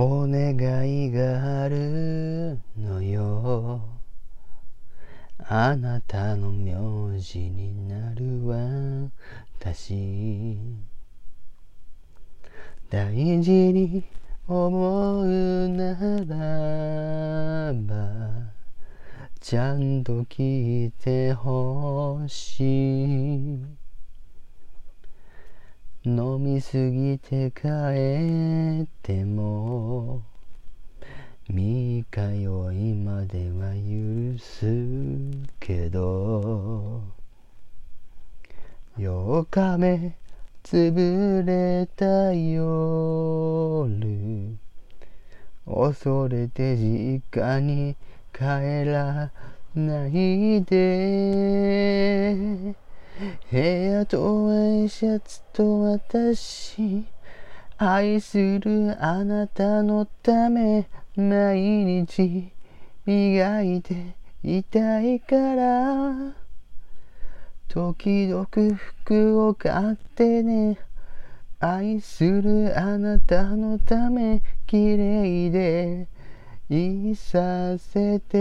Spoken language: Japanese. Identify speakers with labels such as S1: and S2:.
S1: お願いがあるのよ。あなたの名字になる私大事に思うならばちゃんと聞いてほしい。飲みすぎて帰っても三日酔いまでは許すけど。8日目潰れた夜。恐れて実家に帰らないで。部屋とワイシャツと私愛するあなたのため。毎日磨いていたいから時々服を買ってね愛するあなたのため綺麗でいさせて。